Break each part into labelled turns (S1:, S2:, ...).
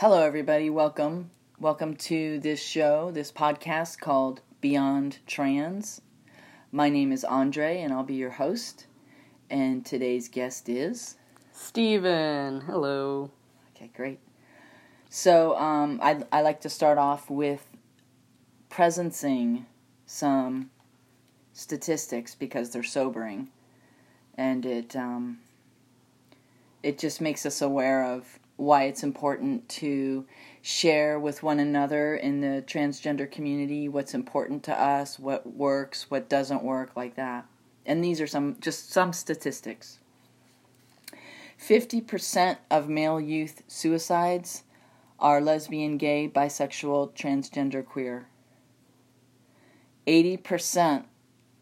S1: Hello, everybody. Welcome. Welcome to this show, this podcast called Beyond Trans. My name is Andre, and I'll be your host. And today's guest is
S2: Steven. Hello.
S1: Okay, great. So, um, I I like to start off with presencing some statistics because they're sobering, and it um, it just makes us aware of why it's important to share with one another in the transgender community what's important to us, what works, what doesn't work, like that. And these are some just some statistics. 50% of male youth suicides are lesbian, gay, bisexual, transgender, queer. 80%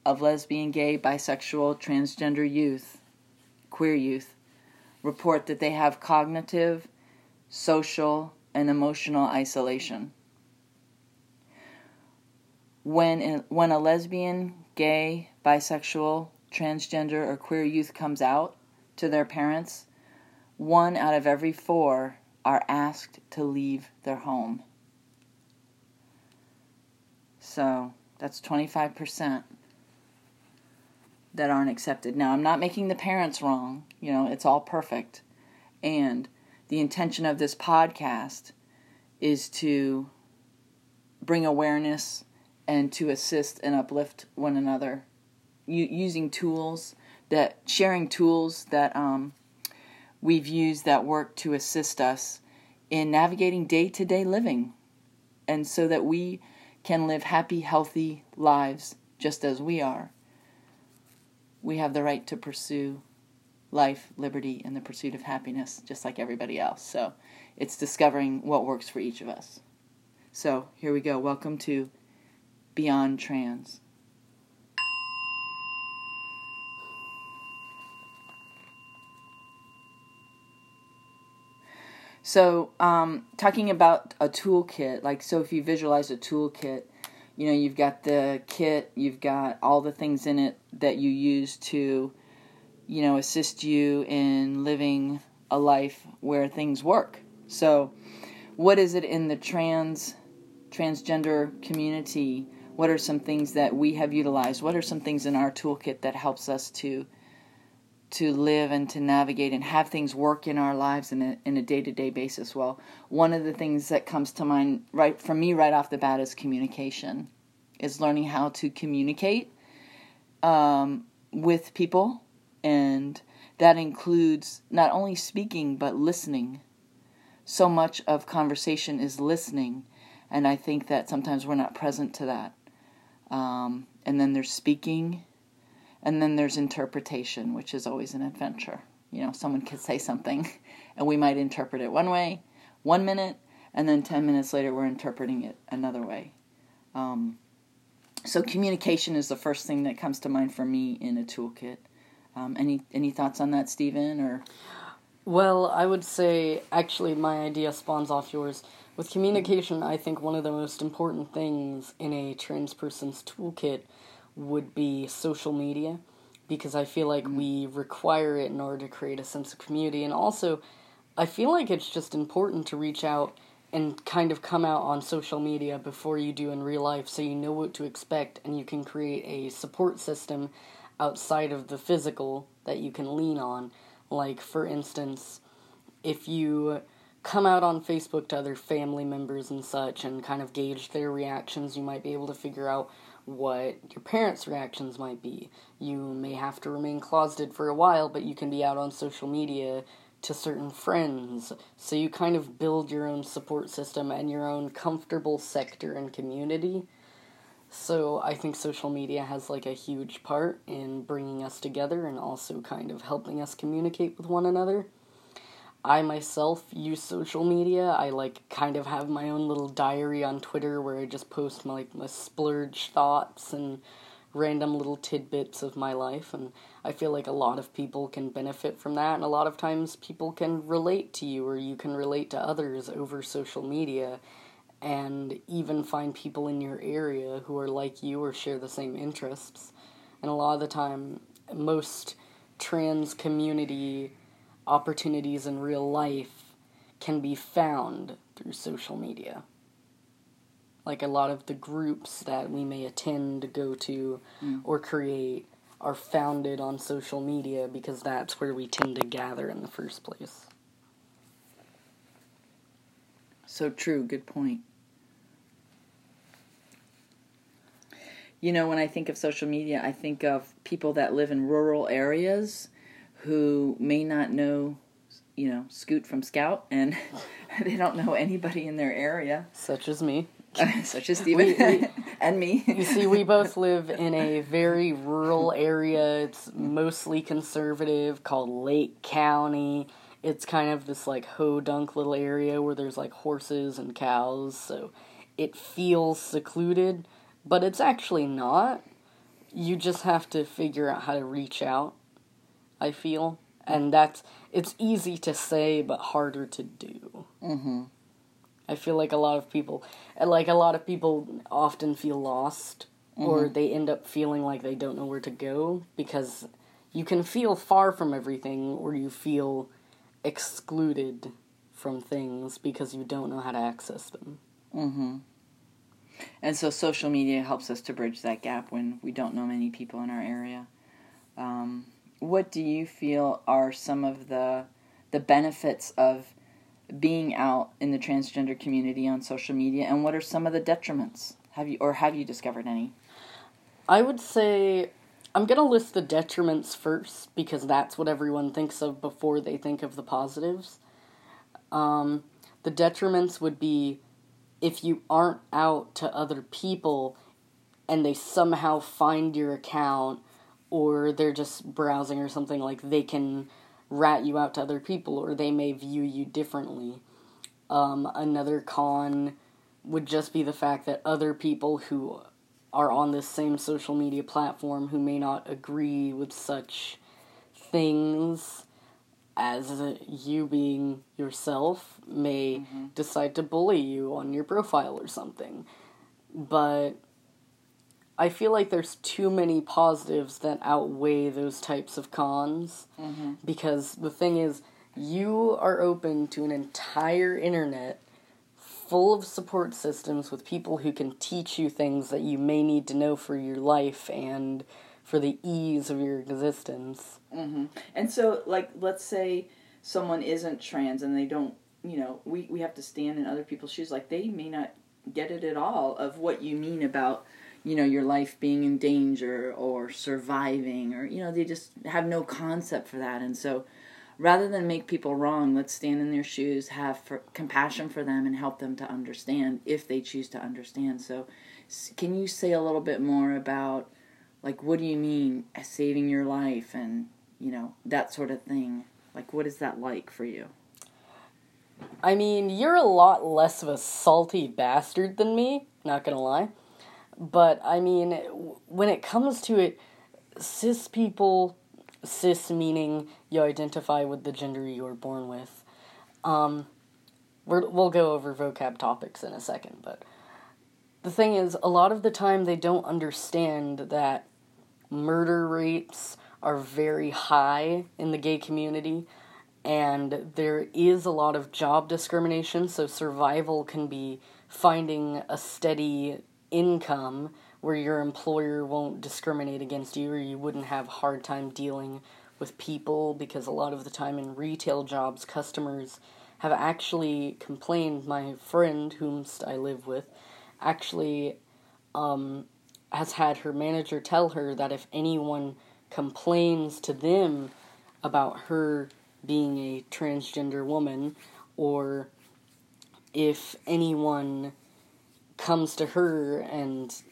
S1: of lesbian, gay, bisexual, transgender youth, queer youth, report that they have cognitive, social, and emotional isolation. When, when a lesbian, gay, bisexual, transgender, or queer youth comes out to their parents, one out of every four are asked to leave their home. So that's 25% that aren't accepted. Now, I'm not making the parents wrong. You know, it's all perfect. And the intention of this podcast is to bring awareness and to assist and uplift one another using tools that sharing tools that um, we've used that work to assist us in navigating day-to-day living and so that we can live happy healthy lives just as we are we have the right to pursue life, liberty, and the pursuit of happiness, just like everybody else. So it's discovering what works for each of us. So here we go. Welcome to Beyond Trans. So, um, talking about a toolkit, like, so if you visualize a toolkit, you know, you've got the kit, you've got all the things in it that you use to, you know, assist you in living a life where things work. So, what is it in the trans transgender community? What are some things that we have utilized? What are some things in our toolkit that helps us to to live and to navigate and have things work in our lives in a in a day to day basis. Well, one of the things that comes to mind right for me right off the bat is communication, is learning how to communicate um, with people, and that includes not only speaking but listening. So much of conversation is listening, and I think that sometimes we're not present to that. Um, and then there's speaking and then there's interpretation, which is always an adventure. You know, someone could say something and we might interpret it one way, one minute, and then 10 minutes later we're interpreting it another way. Um, so communication is the first thing that comes to mind for me in a toolkit. Um, any any thoughts on that, Stephen? Or
S2: well, I would say actually my idea spawns off yours. With communication, I think one of the most important things in a trans person's toolkit would be social media because I feel like mm-hmm. we require it in order to create a sense of community. And also, I feel like it's just important to reach out and kind of come out on social media before you do in real life so you know what to expect and you can create a support system outside of the physical that you can lean on. Like, for instance, if you come out on Facebook to other family members and such and kind of gauge their reactions, you might be able to figure out what your parents' reactions might be. You may have to remain closeted for a while, but you can be out on social media to certain friends. So you kind of build your own support system and your own comfortable sector and community. So I think social media has like a huge part in bringing us together and also kind of helping us communicate with one another. I myself use social media. I like kind of have my own little diary on Twitter where I just post my like my splurge thoughts and random little tidbits of my life and I feel like a lot of people can benefit from that and a lot of times people can relate to you or you can relate to others over social media and even find people in your area who are like you or share the same interests. And a lot of the time most trans community opportunities in real life can be found through social media. Like a lot of the groups that we may attend, go to,
S1: Mm.
S2: or create are founded on social media because that's where we tend to gather in the first place.
S1: So true. Good point. You know, when I think of social media, I think of people that live in rural areas who may not know, you know, Scoot from Scout, and they don't know anybody in their area,
S2: Such as me.
S1: such as Steven
S2: We- we-
S1: and me.
S2: You see, we both live in a very rural area. It's mostly conservative, called Lake County. It's kind of this like ho dunk little area where there's like horses and cows, so it feels secluded, but it's actually not. You just have to figure out how to reach out, I feel. And that's, it's easy to say, but harder to do.
S1: mm-hmm.
S2: I feel like a lot of people, like a lot of people, often feel lost, or they end up feeling like they don't know where to go because you can feel far from everything, or you feel excluded from things because you don't know how to access them.
S1: Mm-hmm. And so social media helps us to bridge that gap when we don't know many people in our area. Um, what do you feel are some of the the benefits of being out in the transgender community on social media, and what are some of the detriments? Have you or have you discovered any?
S2: I would say I'm going to list the detriments first because that's what everyone thinks of before they think of the positives. Um, the detriments would be if you aren't out to other people and they somehow find your account or they're just browsing or something like they can rat you out to other people or they may view you differently. Um, another con would just be the fact that other people who are on this same social media platform who may not agree with such things as you being yourself may decide to bully you on your profile or something. But I feel like there's too many positives that outweigh those types of cons because the thing is you are open to an entire internet full of support systems with people who can teach you things that you may need to know for your life and for the ease of your existence.
S1: Mm-hmm. And so, like, let's say someone isn't trans and they don't, you know, we, we have to stand in other people's shoes. Like, they may not get it at all of what you mean about, you know, your life being in danger or surviving, or, you know, they just have no concept for that. And so, rather than make people wrong, let's stand in their shoes, have for, compassion for them, and help them to understand if they choose to understand. So, can you say a little bit more about? like what do you mean uh, saving your life and you know that sort of thing like what is that like for you
S2: I mean, you're a lot less of a salty bastard than me, not gonna lie. But I mean, when it comes to it, cis people, cis meaning you identify with the gender you were born with, um, we're, we'll go over vocab topics in a second, but the thing is, a lot of the time they don't understand that murder rates are very high in the gay community and there is a lot of job discrimination so survival can be finding a steady income where your employer won't discriminate against you or you wouldn't have hard time dealing with people because a lot of the time in retail jobs customers have actually complained. My friend whomst i live with actually um, has had her manager tell her that if anyone complains to them about her being a transgender woman or if anyone comes to her and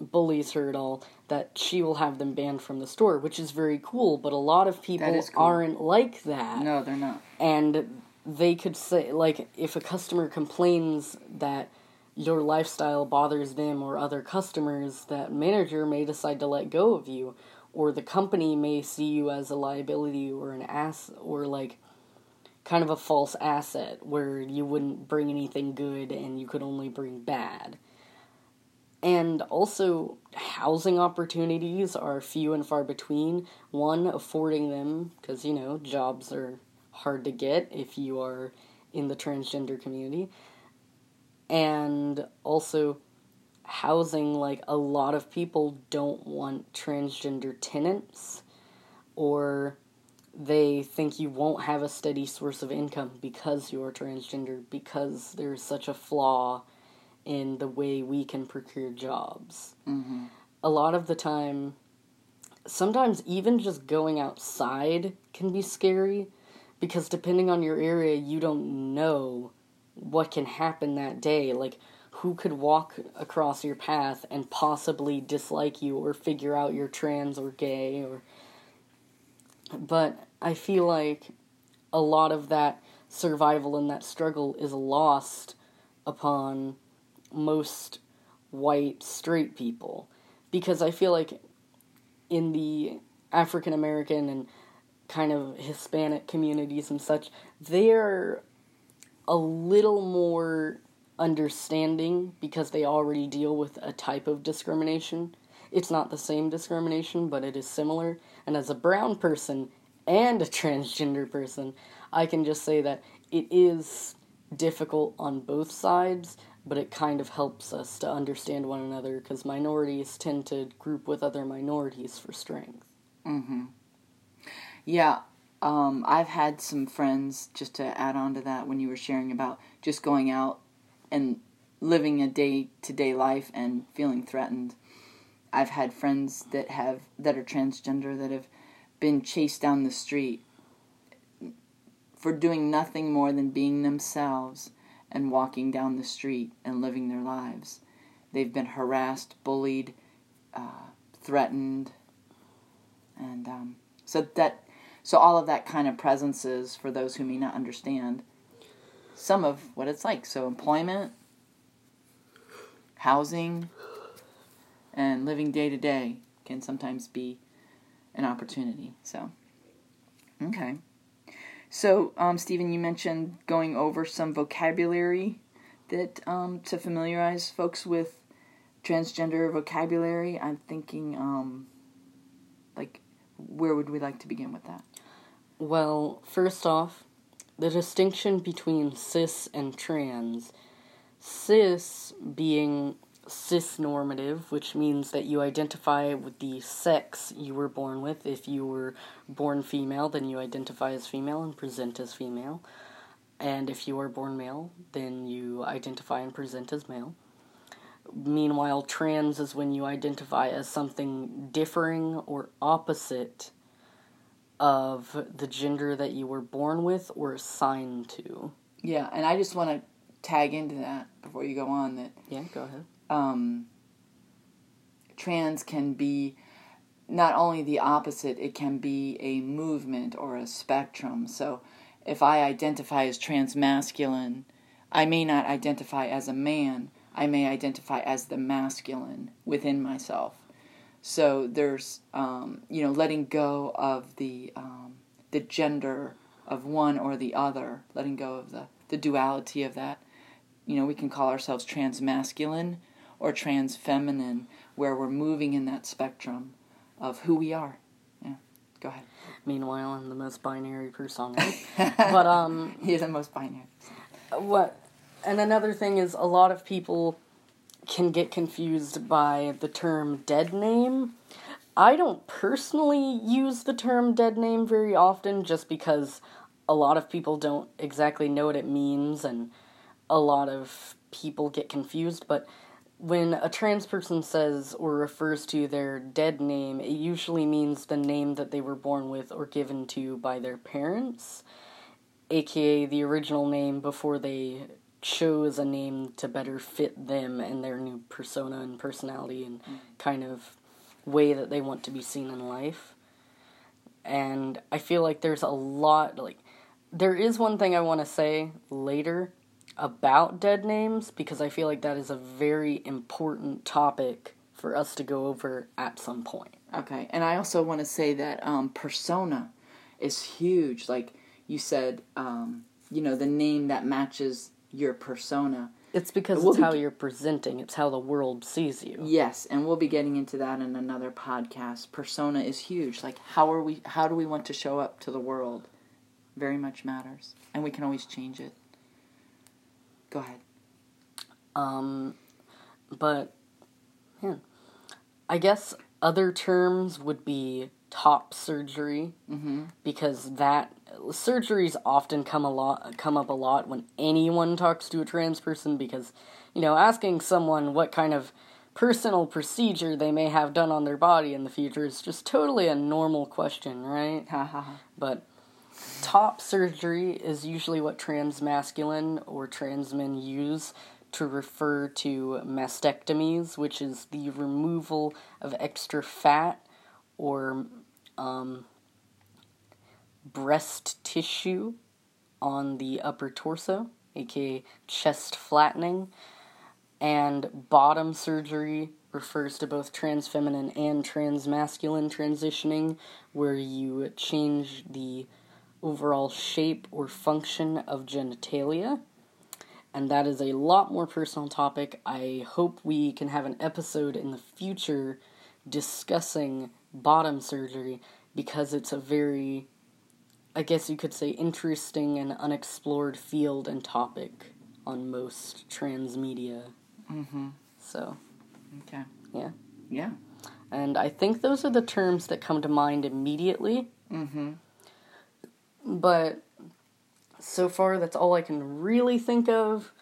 S2: bullies her at all that she will have them banned from the store which is very cool but a lot of people
S1: cool.
S2: aren't like that
S1: no they're not
S2: and they could say like if a customer complains that your lifestyle bothers them or other customers that manager may decide to let go of you or the company may see you as a liability or an ass or like kind of a false asset where you wouldn't bring anything good and you could only bring bad. And also housing opportunities are few and far between. One affording them because you know jobs are hard to get if you are in the transgender community. And also housing like a lot of people don't want transgender tenants or they think you won't have a steady source of income because you're transgender because there's such a flaw in the way we can procure jobs.
S1: Mm-hmm.
S2: A lot of the time, sometimes even just going outside can be scary because depending on your area, you don't know what can happen that day. Like, who could walk across your path and possibly dislike you or figure out you're trans or gay or. But I feel like a lot of that survival and that struggle is lost upon most white straight people because I feel like in the African American and kind of Hispanic communities and such, they're a little more understanding because they already deal with a type of discrimination. It's not the same discrimination, but it is similar. And as a brown person and a transgender person, I can just say that it is difficult on both sides, but it kind of helps us to understand one another because minorities tend to group with other minorities for strength.
S1: Mm-hmm. Yeah, um, I've had some friends, just to add on to that, when you were sharing about just going out and living a day to day life and feeling threatened. I've had friends that have that are transgender that have been chased down the street for doing nothing more than being themselves and walking down the street and living their lives. They've been harassed, bullied, uh, threatened, and um, so that so all of that kind of presence is for those who may not understand some of what it's like. So employment, housing, and living day to day can sometimes be an opportunity. So, okay. So, um, Stephen, you mentioned going over some vocabulary that um, to familiarize folks with transgender vocabulary. I'm thinking, um, like, where would we like to begin with that?
S2: Well, first off, the distinction between cis and trans. Cis being cis normative, which means that you identify with the sex you were born with. If you were born female, then you identify as female and present as female. And if you are born male, then you identify and present as male. Meanwhile, trans is when you identify as something differing or opposite of the gender that you were born with or assigned to.
S1: Yeah, and I just want to tag into that before you go on that
S2: Yeah, go ahead.
S1: Um, trans can be not only the opposite, it can be a movement or a spectrum. So if I identify as transmasculine, I may not identify as a man, I may identify as the masculine within myself. So there's, um, you know, letting go of the um, the gender of one or the other, letting go of the, the duality of that. You know, we can call ourselves transmasculine or trans feminine, where we're moving in that spectrum of who we are. Yeah, go ahead.
S2: Meanwhile, I'm the most binary person but um,
S1: You're the most binary.
S2: what? And another thing is, a lot of people can get confused by the term dead name. I don't personally use the term dead name very often, just because a lot of people don't exactly know what it means, and a lot of people get confused. But when a trans person says or refers to their dead name, it usually means the name that they were born with or given to by their parents, aka the original name before they chose a name to better fit them and their new persona and personality and mm. kind of way that they want to be seen in life. And I feel like there's a lot, like, there is one thing I want to say later about dead names because I feel like that is a very important topic for us to go over at some point.
S1: Okay, and I also want to say that um, persona is huge. Like you said, um, you know, the name that matches your persona.
S2: It's because
S1: We'll
S2: it's
S1: be-
S2: how you're presenting, it's how the world sees you.
S1: Yes, and we'll be getting into that in another podcast. Persona is huge. Like how are we how do we want to show up to the world? Very much matters. And we can always change it. Go ahead.
S2: Um, but man, I guess other terms would be top surgery
S1: Mm-hmm.
S2: because that surgeries often come a lot come up a lot when anyone talks to a trans person because you know asking someone what kind of personal procedure they may have done on their body in the future is just totally a normal question, right? But top surgery is usually what trans masculine or trans men use to refer to mastectomies, which is the removal of extra fat or um, breast tissue on the upper torso, aka chest flattening. And bottom surgery refers to both trans feminine and trans masculine transitioning, where you change the overall shape or function of genitalia. And that is a lot more personal topic. I hope we can have an episode in the future discussing bottom surgery because it's a very, I guess you could say, interesting and unexplored field and topic on most trans media.
S1: Mm-hmm.
S2: So,
S1: Okay.
S2: Yeah.
S1: Yeah.
S2: and I think those are the terms that come to mind immediately.
S1: Mm-hmm.
S2: But so far that's all I can really think of.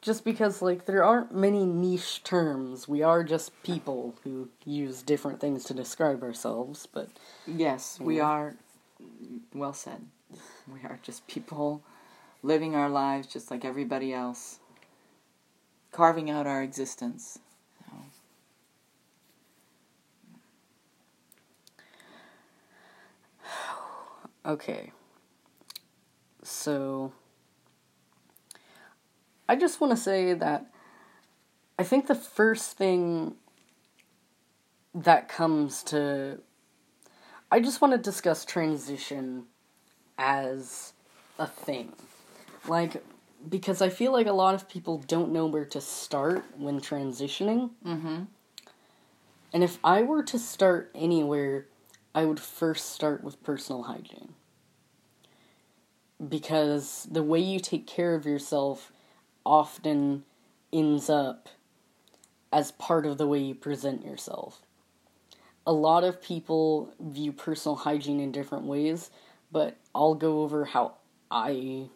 S2: Just because, like, there aren't many niche terms. We are just people who use different things to describe ourselves, but
S1: Yes, we are. Well said. We are just people living our lives just like everybody else, carving out our existence. So,
S2: okay. So, I just want to say that I think the first thing that comes to. I just want to discuss transition as a thing. Like, because I feel like a lot of people don't know where to start when transitioning.
S1: mm-hmm.
S2: And if I were to start anywhere, I would first start with personal hygiene. Because the way you take care of yourself often ends up as part of the way you present yourself. A lot of people view personal hygiene in different ways, but I'll go over how I.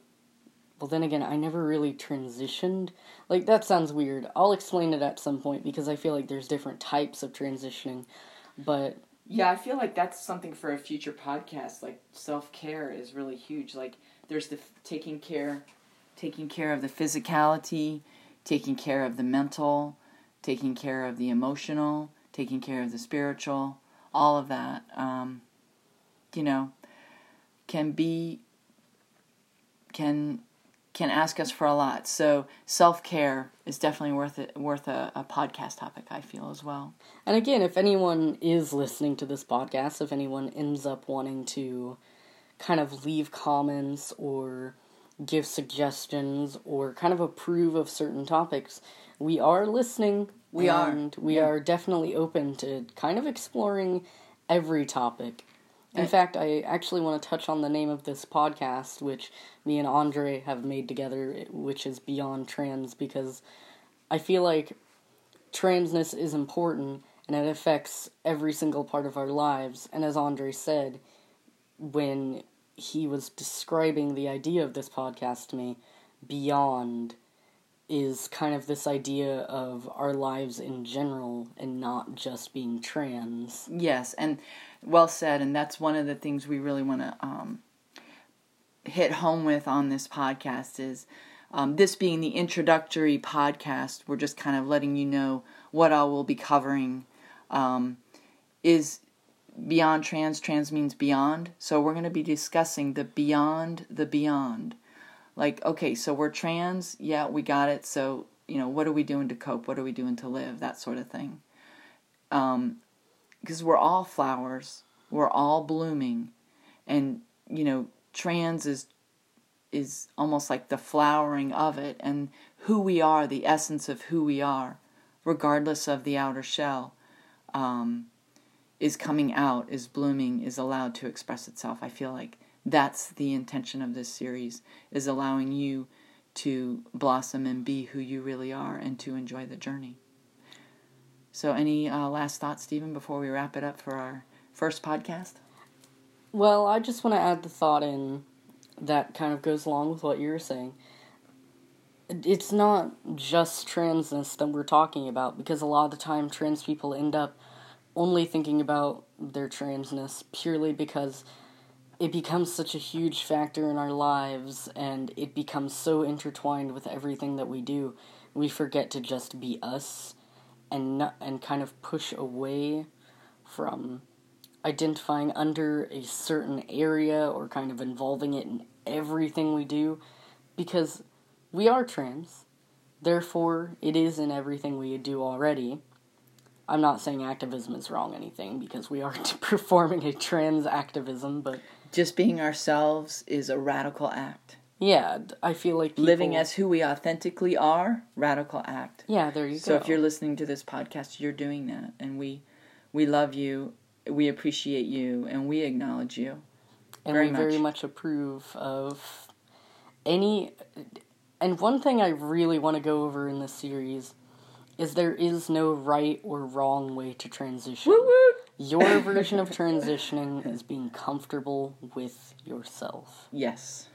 S2: Well, then again, I never really transitioned. Like, that sounds weird. I'll explain it at some point because I feel like there's different types of transitioning. But
S1: Yeah, I feel like that's something for a future podcast. Like self care is really huge. Like there's the f- taking care, taking care of the physicality, taking care of the mental, taking care of the emotional, taking care of the spiritual. All of that, um, you know, can be can can ask us for a lot. So self care is definitely worth it, worth a, a podcast topic. I feel as well.
S2: And again, if anyone is listening to this podcast, if anyone ends up wanting to kind of leave comments or give suggestions or kind of approve of certain topics, we are listening.
S1: We are,
S2: we
S1: yeah.
S2: are definitely open to kind of exploring every topic. In
S1: And-
S2: fact, I actually want to touch on the name of this podcast, which me and Andre have made together, which is Beyond Trans, because I feel like transness is important and it affects every single part of our lives. And as Andre said, when he was describing the idea of this podcast to me, beyond is kind of this idea of our lives in general and not just being trans.
S1: Yes, and well said. And that's one of the things we really want to um, hit home with on this podcast is um, this being the introductory podcast. We're just kind of letting you know what all we'll be covering. Um, is beyond trans. Trans means beyond. So we're going to be discussing the beyond the beyond. Like, okay, so we're trans. Yeah, we got it. So, you know, what are we doing to cope? What are we doing to live? That sort of thing. Um, because we're all flowers. We're all blooming. And you know trans is is almost like the flowering of it and who we are the essence of who we are regardless of the outer shell um, is coming out is blooming is allowed to express itself. I feel like that's the intention of this series is allowing you to blossom and be who you really are and to enjoy the journey. So, any uh, last thoughts, Stephen, before we wrap it up for our first podcast?
S2: Well, I just want to add the thought in that kind of goes along with what you were saying. It's not just transness that we're talking about because a lot of the time trans people end up only thinking about their transness purely because it becomes such a huge factor in our lives and it becomes so intertwined with everything that we do. We forget to just be us and and kind of push away from identifying under a certain area or kind of involving it in everything we do because we are trans. Therefore, it is in everything we do already. I'm not saying activism is wrong anything because we are performing a trans activism, but
S1: just being ourselves is a radical act.
S2: Yeah, I feel like
S1: people... living as who we authentically are, radical act.
S2: Yeah, there you
S1: so go. So if you're listening to this podcast, you're doing that, and we we love you, we appreciate you, and we acknowledge you.
S2: And very we much. very much approve of any. And one thing I really want to go over in this series is there is no right or wrong way to transition. Your version of transitioning is being comfortable with yourself.
S1: Yes.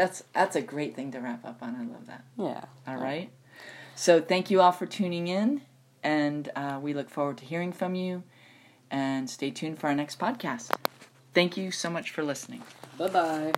S1: That's that's a great thing to wrap up on. I love that.
S2: Yeah.
S1: All right. So thank you all for tuning in, and uh, we look forward to hearing from you. And stay tuned for our next podcast. Thank you so much for listening.
S2: Bye bye.